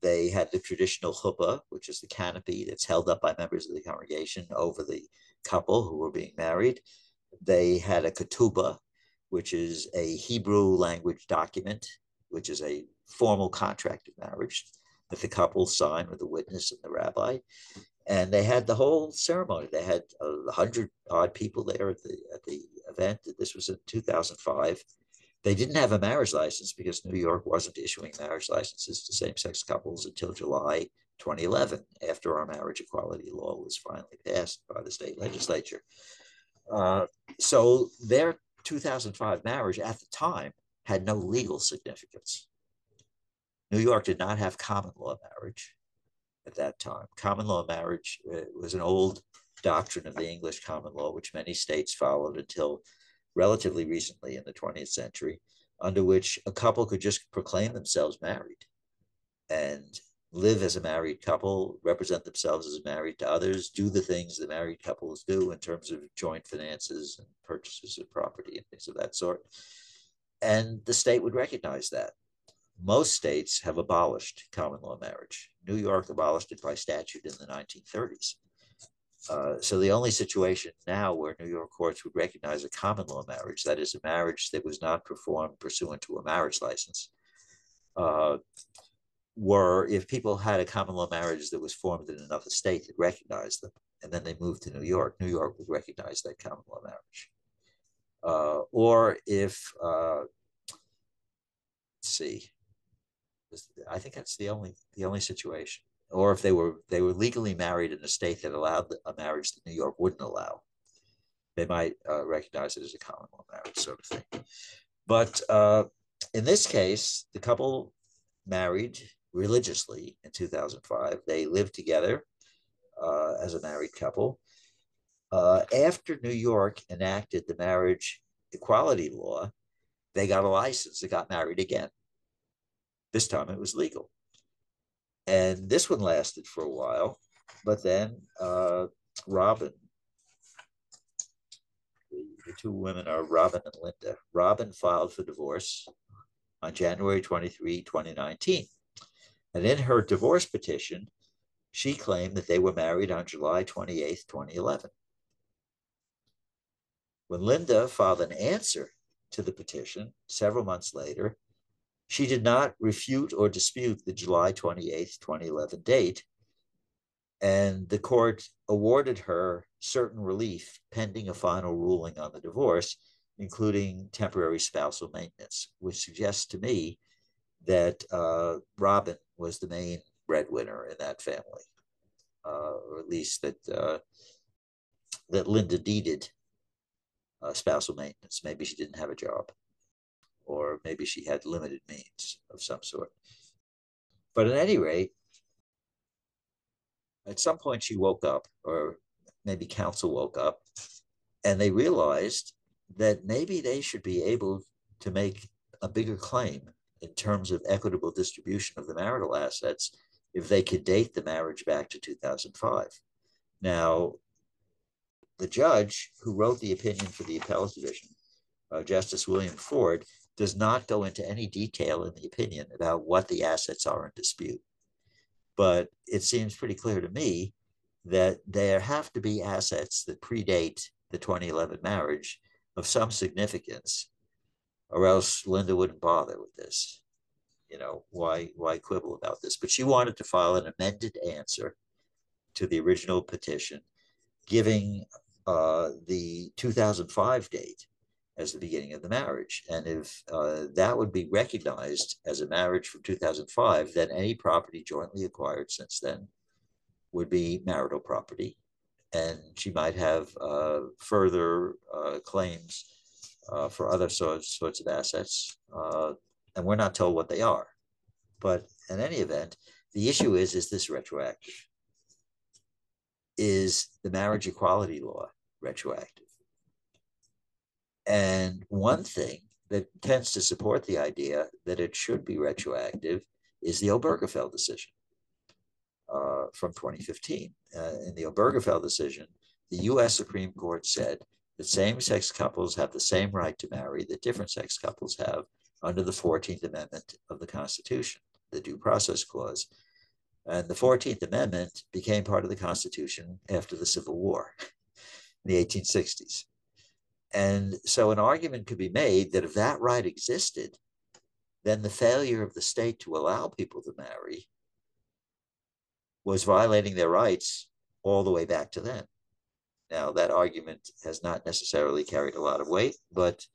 They had the traditional chuppah, which is the canopy that's held up by members of the congregation over the couple who were being married they had a ketubah, which is a Hebrew language document, which is a formal contract of marriage that the couple signed with the witness and the rabbi. And they had the whole ceremony. They had a hundred odd people there at the at the event. This was in 2005. They didn't have a marriage license because New York wasn't issuing marriage licenses to same-sex couples until July 2011, after our marriage equality law was finally passed by the state legislature. Uh, so their 2005 marriage at the time had no legal significance. New York did not have common law marriage at that time. Common law marriage uh, was an old doctrine of the English common law, which many states followed until relatively recently in the 20th century, under which a couple could just proclaim themselves married and live as a married couple, represent themselves as married to others, do the things that married couples do in terms of joint finances and purchases of property and things of that sort. And the state would recognize that. Most states have abolished common law marriage. New York abolished it by statute in the 1930s. Uh, so the only situation now where New York courts would recognize a common law marriage, that is a marriage that was not performed pursuant to a marriage license, uh, were if people had a common law marriage that was formed in another state that recognized them, and then they moved to New York, New York would recognize that common law marriage. Uh, or if, uh, let's see, I think that's the only the only situation. Or if they were they were legally married in a state that allowed a marriage that New York wouldn't allow, they might uh, recognize it as a common law marriage, sort of thing. But uh, in this case, the couple married religiously in 2005. They lived together uh, as a married couple. Uh, after New York enacted the marriage equality law, they got a license. They got married again. This time it was legal. And this one lasted for a while, but then uh, Robin, the, the two women are Robin and Linda. Robin filed for divorce on January 23, 2019. And in her divorce petition, she claimed that they were married on July 28, 2011. When Linda filed an answer to the petition several months later, she did not refute or dispute the July 28, 2011 date, and the court awarded her certain relief pending a final ruling on the divorce, including temporary spousal maintenance, which suggests to me that uh, Robin was the main breadwinner in that family, uh, or at least that uh, that Linda deeded uh, spousal maintenance. Maybe she didn't have a job or maybe she had limited means of some sort. But at any rate, at some point she woke up, or maybe counsel woke up, and they realized that maybe they should be able to make a bigger claim in terms of equitable distribution of the marital assets if they could date the marriage back to 2005. Now, the judge who wrote the opinion for the appellate division, uh, Justice William Ford, does not go into any detail in the opinion about what the assets are in dispute. But it seems pretty clear to me that there have to be assets that predate the 2011 marriage of some significance, or else Linda wouldn't bother with this. You know, why, why quibble about this? But she wanted to file an amended answer to the original petition, giving uh, the 2005 date as the beginning of the marriage. And if uh, that would be recognized as a marriage from 2005, then any property jointly acquired since then would be marital property. And she might have uh, further uh, claims uh, for other sorts, sorts of assets. Uh, and we're not told what they are. But in any event, the issue is is this retroactive? Is the marriage equality law retroactive? And one thing that tends to support the idea that it should be retroactive is the Obergefell decision uh, from 2015. Uh, in the Obergefell decision, the US Supreme Court said that same sex couples have the same right to marry that different sex couples have under the 14th Amendment of the Constitution, the Due Process Clause. And the 14th Amendment became part of the Constitution after the Civil War in the 1860s. And so an argument could be made that if that right existed, then the failure of the state to allow people to marry was violating their rights all the way back to then. Now, that argument has not necessarily carried a lot of weight, but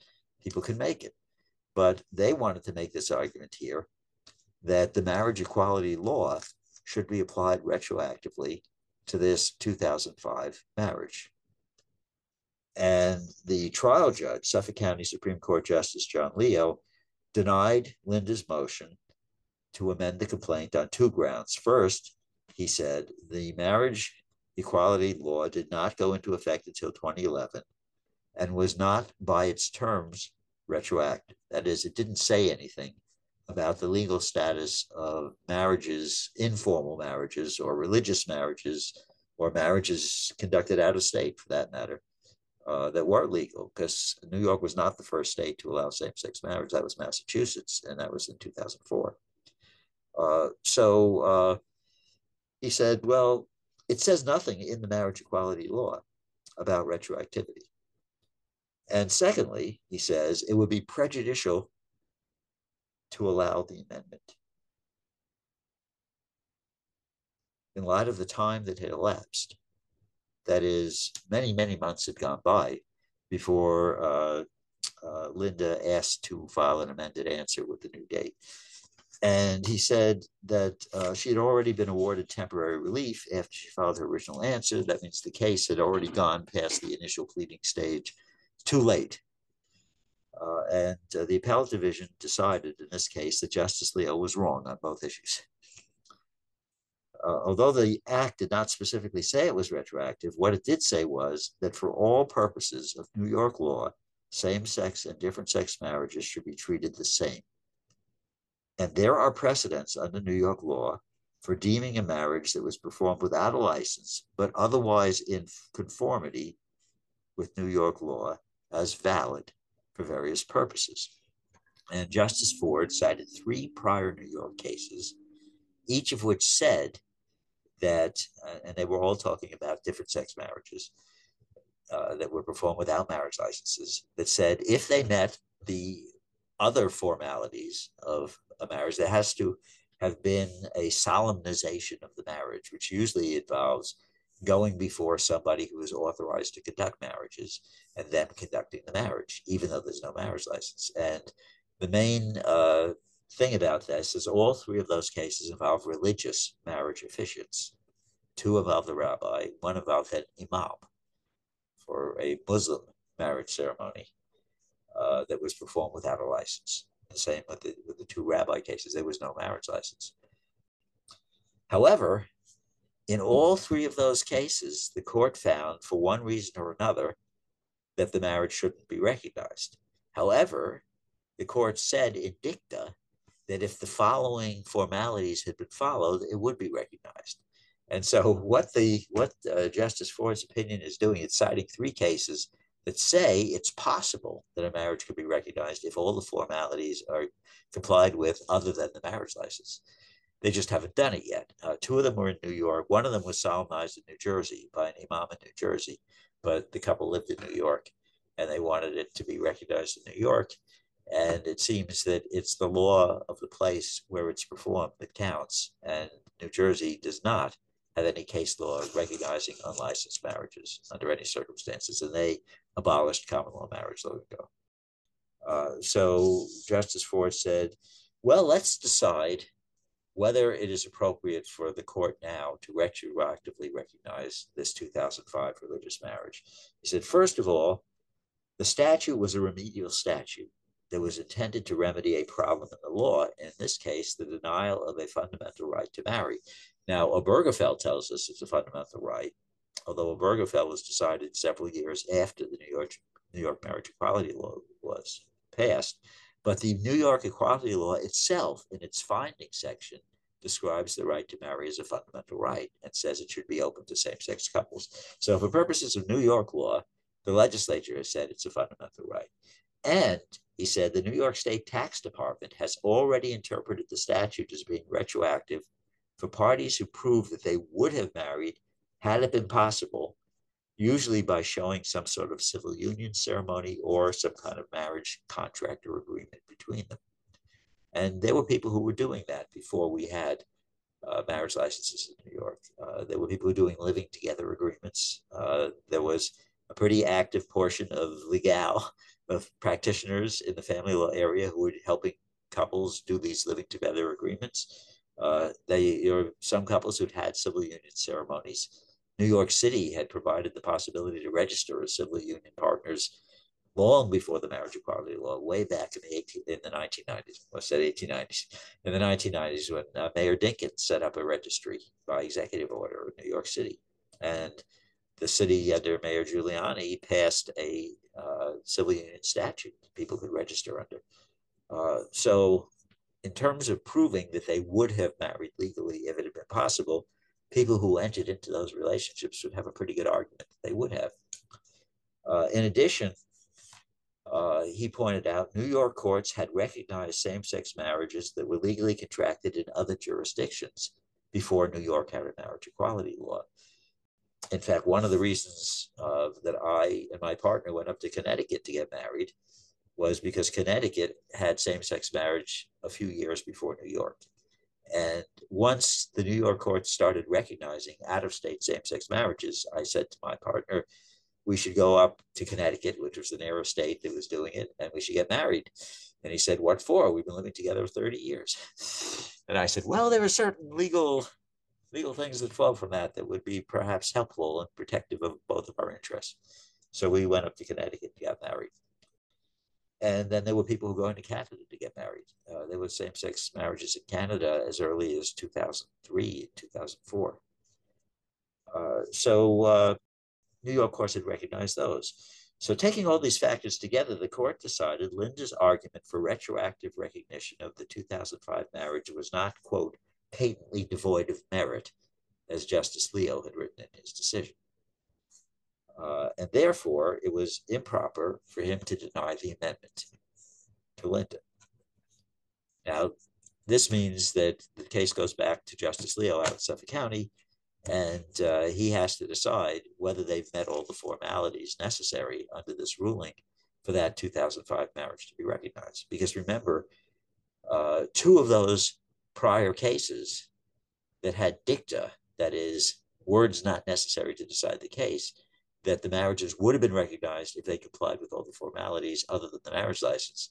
people can make it. But they wanted to make this argument here that the marriage equality law should be applied retroactively to this 2005 marriage. And the trial judge, Suffolk County Supreme Court Justice John Leo, denied Linda's motion to amend the complaint on two grounds. First, he said the marriage equality law did not go into effect until 2011 and was not by its terms retroactive. That is, it didn't say anything about the legal status of marriages, informal marriages, or religious marriages, or marriages conducted out of state for that matter, uh, that were legal, because New York was not the first state to allow same sex marriage. That was Massachusetts, and that was in 2004. Uh, so uh, he said, well, it says nothing in the marriage equality law about retroactivity. And secondly, he says it would be prejudicial to allow the amendment. In light of the time that had elapsed, that is, many, many months had gone by before uh, uh, Linda asked to file an amended answer with the new date. And he said that uh, she had already been awarded temporary relief after she filed her original answer. That means the case had already gone past the initial pleading stage, too late. Uh, and uh, the appellate division decided in this case that Justice Leo was wrong on both issues. Uh, although the act did not specifically say it was retroactive, what it did say was that for all purposes of New York law, same sex and different sex marriages should be treated the same. And there are precedents under New York law for deeming a marriage that was performed without a license, but otherwise in conformity with New York law as valid for various purposes. And Justice Ford cited three prior New York cases, each of which said that, uh, and they were all talking about different sex marriages uh, that were performed without marriage licenses, that said if they met the other formalities of a marriage, there has to have been a solemnization of the marriage, which usually involves going before somebody who is authorized to conduct marriages and then conducting the marriage, even though there's no marriage license. And the main uh, thing about this is all three of those cases involve religious marriage officiants. Two involve the rabbi, one involved an imam for a Muslim marriage ceremony uh, that was performed without a license. The same with the, with the two rabbi cases, there was no marriage license. However, in all three of those cases, the court found, for one reason or another, that the marriage shouldn't be recognized. However, the court said in dicta that if the following formalities had been followed, it would be recognized. And so, what the what uh, Justice Ford's opinion is doing, it's citing three cases that say it's possible that a marriage could be recognized if all the formalities are complied with other than the marriage license. They just haven't done it yet. Uh, two of them were in New York. One of them was solemnized in New Jersey by an imam in New Jersey, but the couple lived in New York and they wanted it to be recognized in New York. And it seems that it's the law of the place where it's performed that counts. And New Jersey does not have any case law recognizing unlicensed marriages under any circumstances. And they abolished common law marriage long ago. Uh, so Justice Ford said, well, let's decide whether it is appropriate for the court now to retroactively recognize this 2005 religious marriage. He said, first of all, the statute was a remedial statute that was intended to remedy a problem in the law, in this case, the denial of a fundamental right to marry. Now, Obergefell tells us it's a fundamental right, although Obergefell was decided several years after the New York, New York marriage equality law was passed. But the New York equality law itself, in its finding section, describes the right to marry as a fundamental right and says it should be open to same sex couples. So, for purposes of New York law, the legislature has said it's a fundamental right. And he said the New York State Tax Department has already interpreted the statute as being retroactive for parties who prove that they would have married had it been possible usually by showing some sort of civil union ceremony or some kind of marriage contract or agreement between them. And there were people who were doing that before we had uh, marriage licenses in New York. Uh, there were people doing living together agreements. Uh, there was a pretty active portion of legal, of practitioners in the family law area who were helping couples do these living together agreements. Uh, they, or some couples who'd had civil union ceremonies. New York City had provided the possibility to register as civil union partners long before the marriage equality law, way back in the 18, in the 1990s. I said 1890s. In the 1990s, when uh, Mayor Dinkins set up a registry by executive order in New York City, and the city under Mayor Giuliani passed a uh, civil union statute people could register under. Uh, so, in terms of proving that they would have married legally if it had been possible, people who entered into those relationships would have a pretty good argument that they would have. Uh, in addition, uh, he pointed out New York courts had recognized same sex marriages that were legally contracted in other jurisdictions before New York had a marriage equality law. In fact, one of the reasons uh, that I and my partner went up to Connecticut to get married was because Connecticut had same sex marriage a few years before New York. And once the New York courts started recognizing out of state same sex marriages, I said to my partner, we should go up to Connecticut, which was the nearest state that was doing it, and we should get married. And he said, What for? We've been living together 30 years. And I said, Well, there are certain legal legal things that flow from that that would be perhaps helpful and protective of both of our interests. So we went up to Connecticut and got married. And then there were people who were going to Canada to get married. Uh, there were same sex marriages in Canada as early as 2003 and 2004. Uh, so uh, New York courts had recognized those. So, taking all these factors together, the court decided Linda's argument for retroactive recognition of the 2005 marriage was not, quote, patently devoid of merit, as Justice Leo had written in his decision. Uh, and therefore, it was improper for him to deny the amendment to Linda. Now, this means that the case goes back to Justice Leo out of Suffolk County, and uh, he has to decide whether they've met all the formalities necessary under this ruling for that 2005 marriage to be recognized. Because remember, uh, two of those prior cases that had dicta, that is, words not necessary to decide the case, that the marriages would have been recognized if they complied with all the formalities other than the marriage license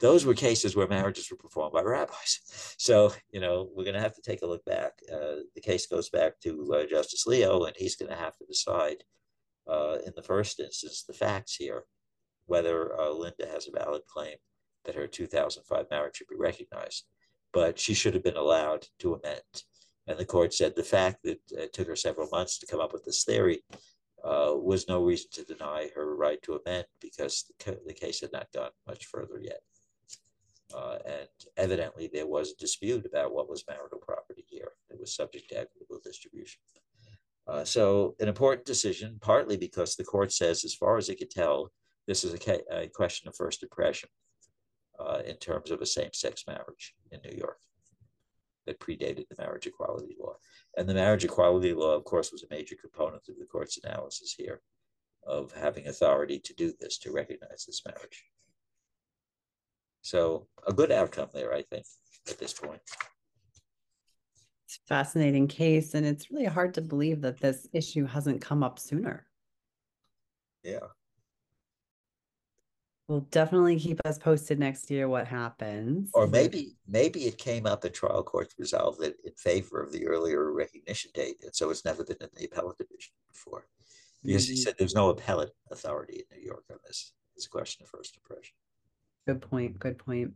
those were cases where marriages were performed by rabbis. So, you know, we're going to have to take a look back. Uh, the case goes back to uh, Justice Leo, and he's going to have to decide, uh, in the first instance, the facts here, whether uh, Linda has a valid claim that her 2005 marriage should be recognized. But she should have been allowed to amend. And the court said the fact that it took her several months to come up with this theory uh, was no reason to deny her right to amend because the, the case had not gone much further yet. Uh, and evidently, there was a dispute about what was marital property here. It was subject to equitable distribution. Uh, so, an important decision, partly because the court says, as far as it could tell, this is a, a question of first impression uh, in terms of a same sex marriage in New York that predated the marriage equality law. And the marriage equality law, of course, was a major component of the court's analysis here of having authority to do this, to recognize this marriage. So a good outcome there, I think, at this point. It's a fascinating case, and it's really hard to believe that this issue hasn't come up sooner. Yeah. We'll definitely keep us posted next year what happens. Or maybe maybe it came up in trial court resolved it in favor of the earlier recognition date, and so it's never been in the appellate division before. Because mm-hmm. he said there's no appellate authority in New York on this. It's a question of first impression. Good point. Good point.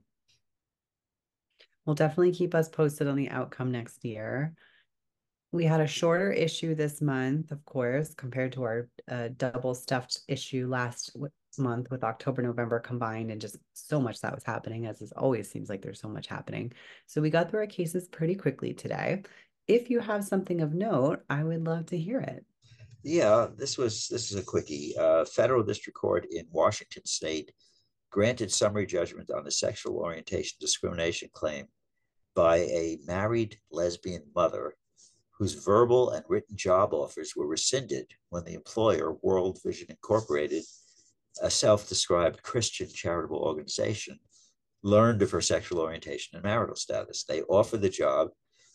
We'll definitely keep us posted on the outcome next year. We had a shorter issue this month, of course, compared to our uh, double stuffed issue last month with October, November combined, and just so much that was happening, as it always seems like there's so much happening. So we got through our cases pretty quickly today. If you have something of note, I would love to hear it. Yeah, this was this is a quickie. Uh, federal district court in Washington State granted summary judgment on a sexual orientation discrimination claim by a married lesbian mother whose verbal and written job offers were rescinded when the employer, World Vision Incorporated, a self described Christian charitable organization, learned of her sexual orientation and marital status. They offered the job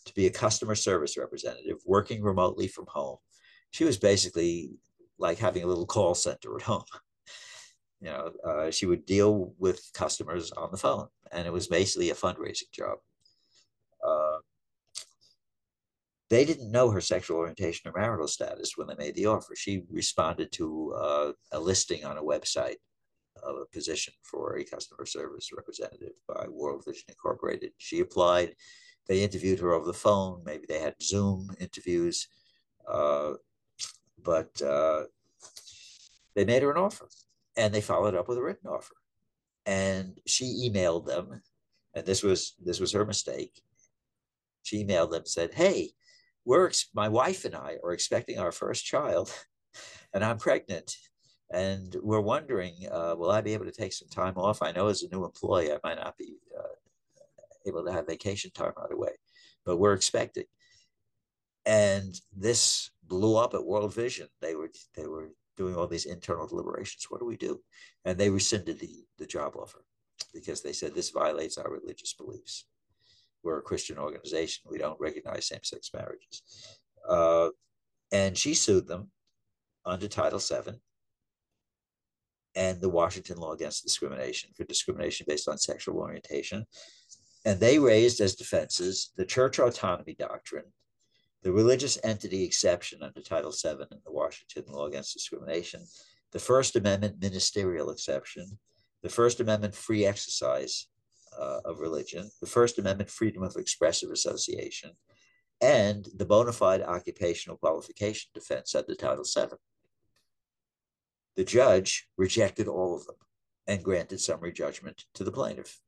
to be a customer service representative working remotely from home. She was basically like having a little call center at home you know, uh, she would deal with customers on the phone, and it was basically a fundraising job. Uh, They didn't know her sexual orientation or marital status when they made the offer. She responded to uh, a listing on a website of a position for a customer service representative by World Vision Incorporated. She applied. They interviewed her over the phone. Maybe they had Zoom interviews, uh, but uh, they made her an offer, and they followed up with a written offer. And she emailed them, and this was this was her mistake. She emailed them said, "Hey, we're my wife and I are expecting our first child, and I'm pregnant, and we're wondering, uh, will I be able to take some time off? I know as a new employee, I might not be uh, able to have vacation time right away, but we're expecting." And this blew up at World Vision. They were they were doing all these internal deliberations. What do we do? And they rescinded the, the job offer because they said this violates our religious beliefs we're a Christian organization. We don't recognize same sex marriages. Uh, and she sued them under Title VII and the Washington Law Against Discrimination for discrimination based on sexual orientation. And they raised as defenses the church autonomy doctrine, the religious entity exception under Title VII in the Washington Law Against Discrimination, the First Amendment ministerial exception, the First Amendment free exercise uh, of religion, the First Amendment freedom of expressive association, and the bona fide occupational qualification defense under Title VII. The judge rejected all of them and granted summary judgment to the plaintiff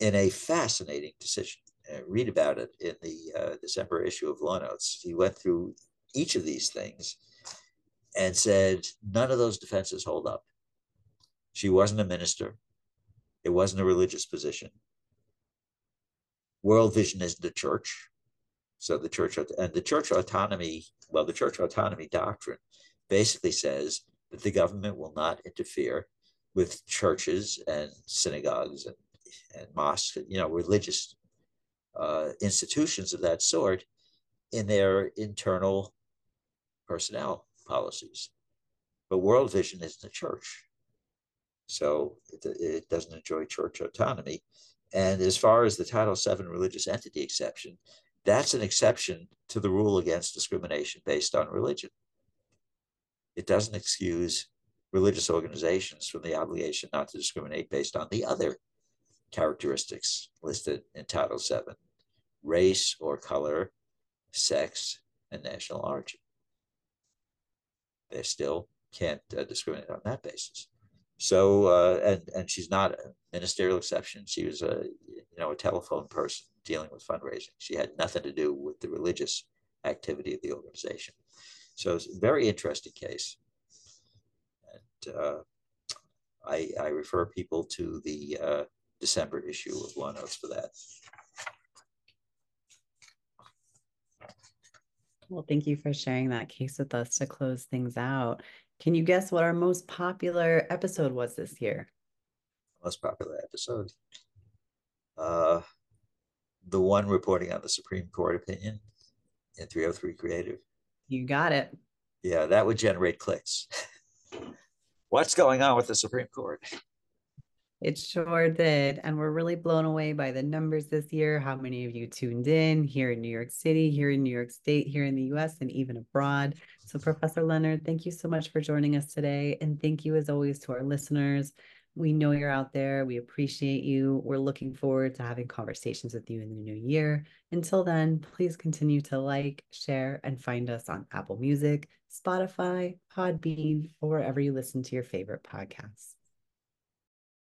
in a fascinating decision. Uh, read about it in the uh, December issue of Law Notes. He went through each of these things and said none of those defenses hold up. She wasn't a minister. It wasn't a religious position. World Vision is the church. So the church and the church autonomy, well, the church autonomy doctrine basically says that the government will not interfere with churches and synagogues and, and mosques, you know, religious uh, institutions of that sort in their internal personnel policies. But World Vision is the church. So it, it doesn't enjoy church autonomy. And as far as the Title VII religious entity exception, that's an exception to the rule against discrimination based on religion. It doesn't excuse religious organizations from the obligation not to discriminate based on the other characteristics listed in Title VII race or color, sex, and national origin. They still can't uh, discriminate on that basis. So uh, and and she's not a ministerial exception. She was a you know a telephone person dealing with fundraising. She had nothing to do with the religious activity of the organization. So it's a very interesting case. And uh, I, I refer people to the uh, December issue of Law Notes for that. Well, thank you for sharing that case with us to close things out. Can you guess what our most popular episode was this year? Most popular episode? Uh, the one reporting on the Supreme Court opinion in 303 Creative. You got it. Yeah, that would generate clicks. What's going on with the Supreme Court? It sure did. And we're really blown away by the numbers this year. How many of you tuned in here in New York City, here in New York State, here in the US, and even abroad. So, Professor Leonard, thank you so much for joining us today. And thank you, as always, to our listeners. We know you're out there. We appreciate you. We're looking forward to having conversations with you in the new year. Until then, please continue to like, share, and find us on Apple Music, Spotify, Podbean, or wherever you listen to your favorite podcasts.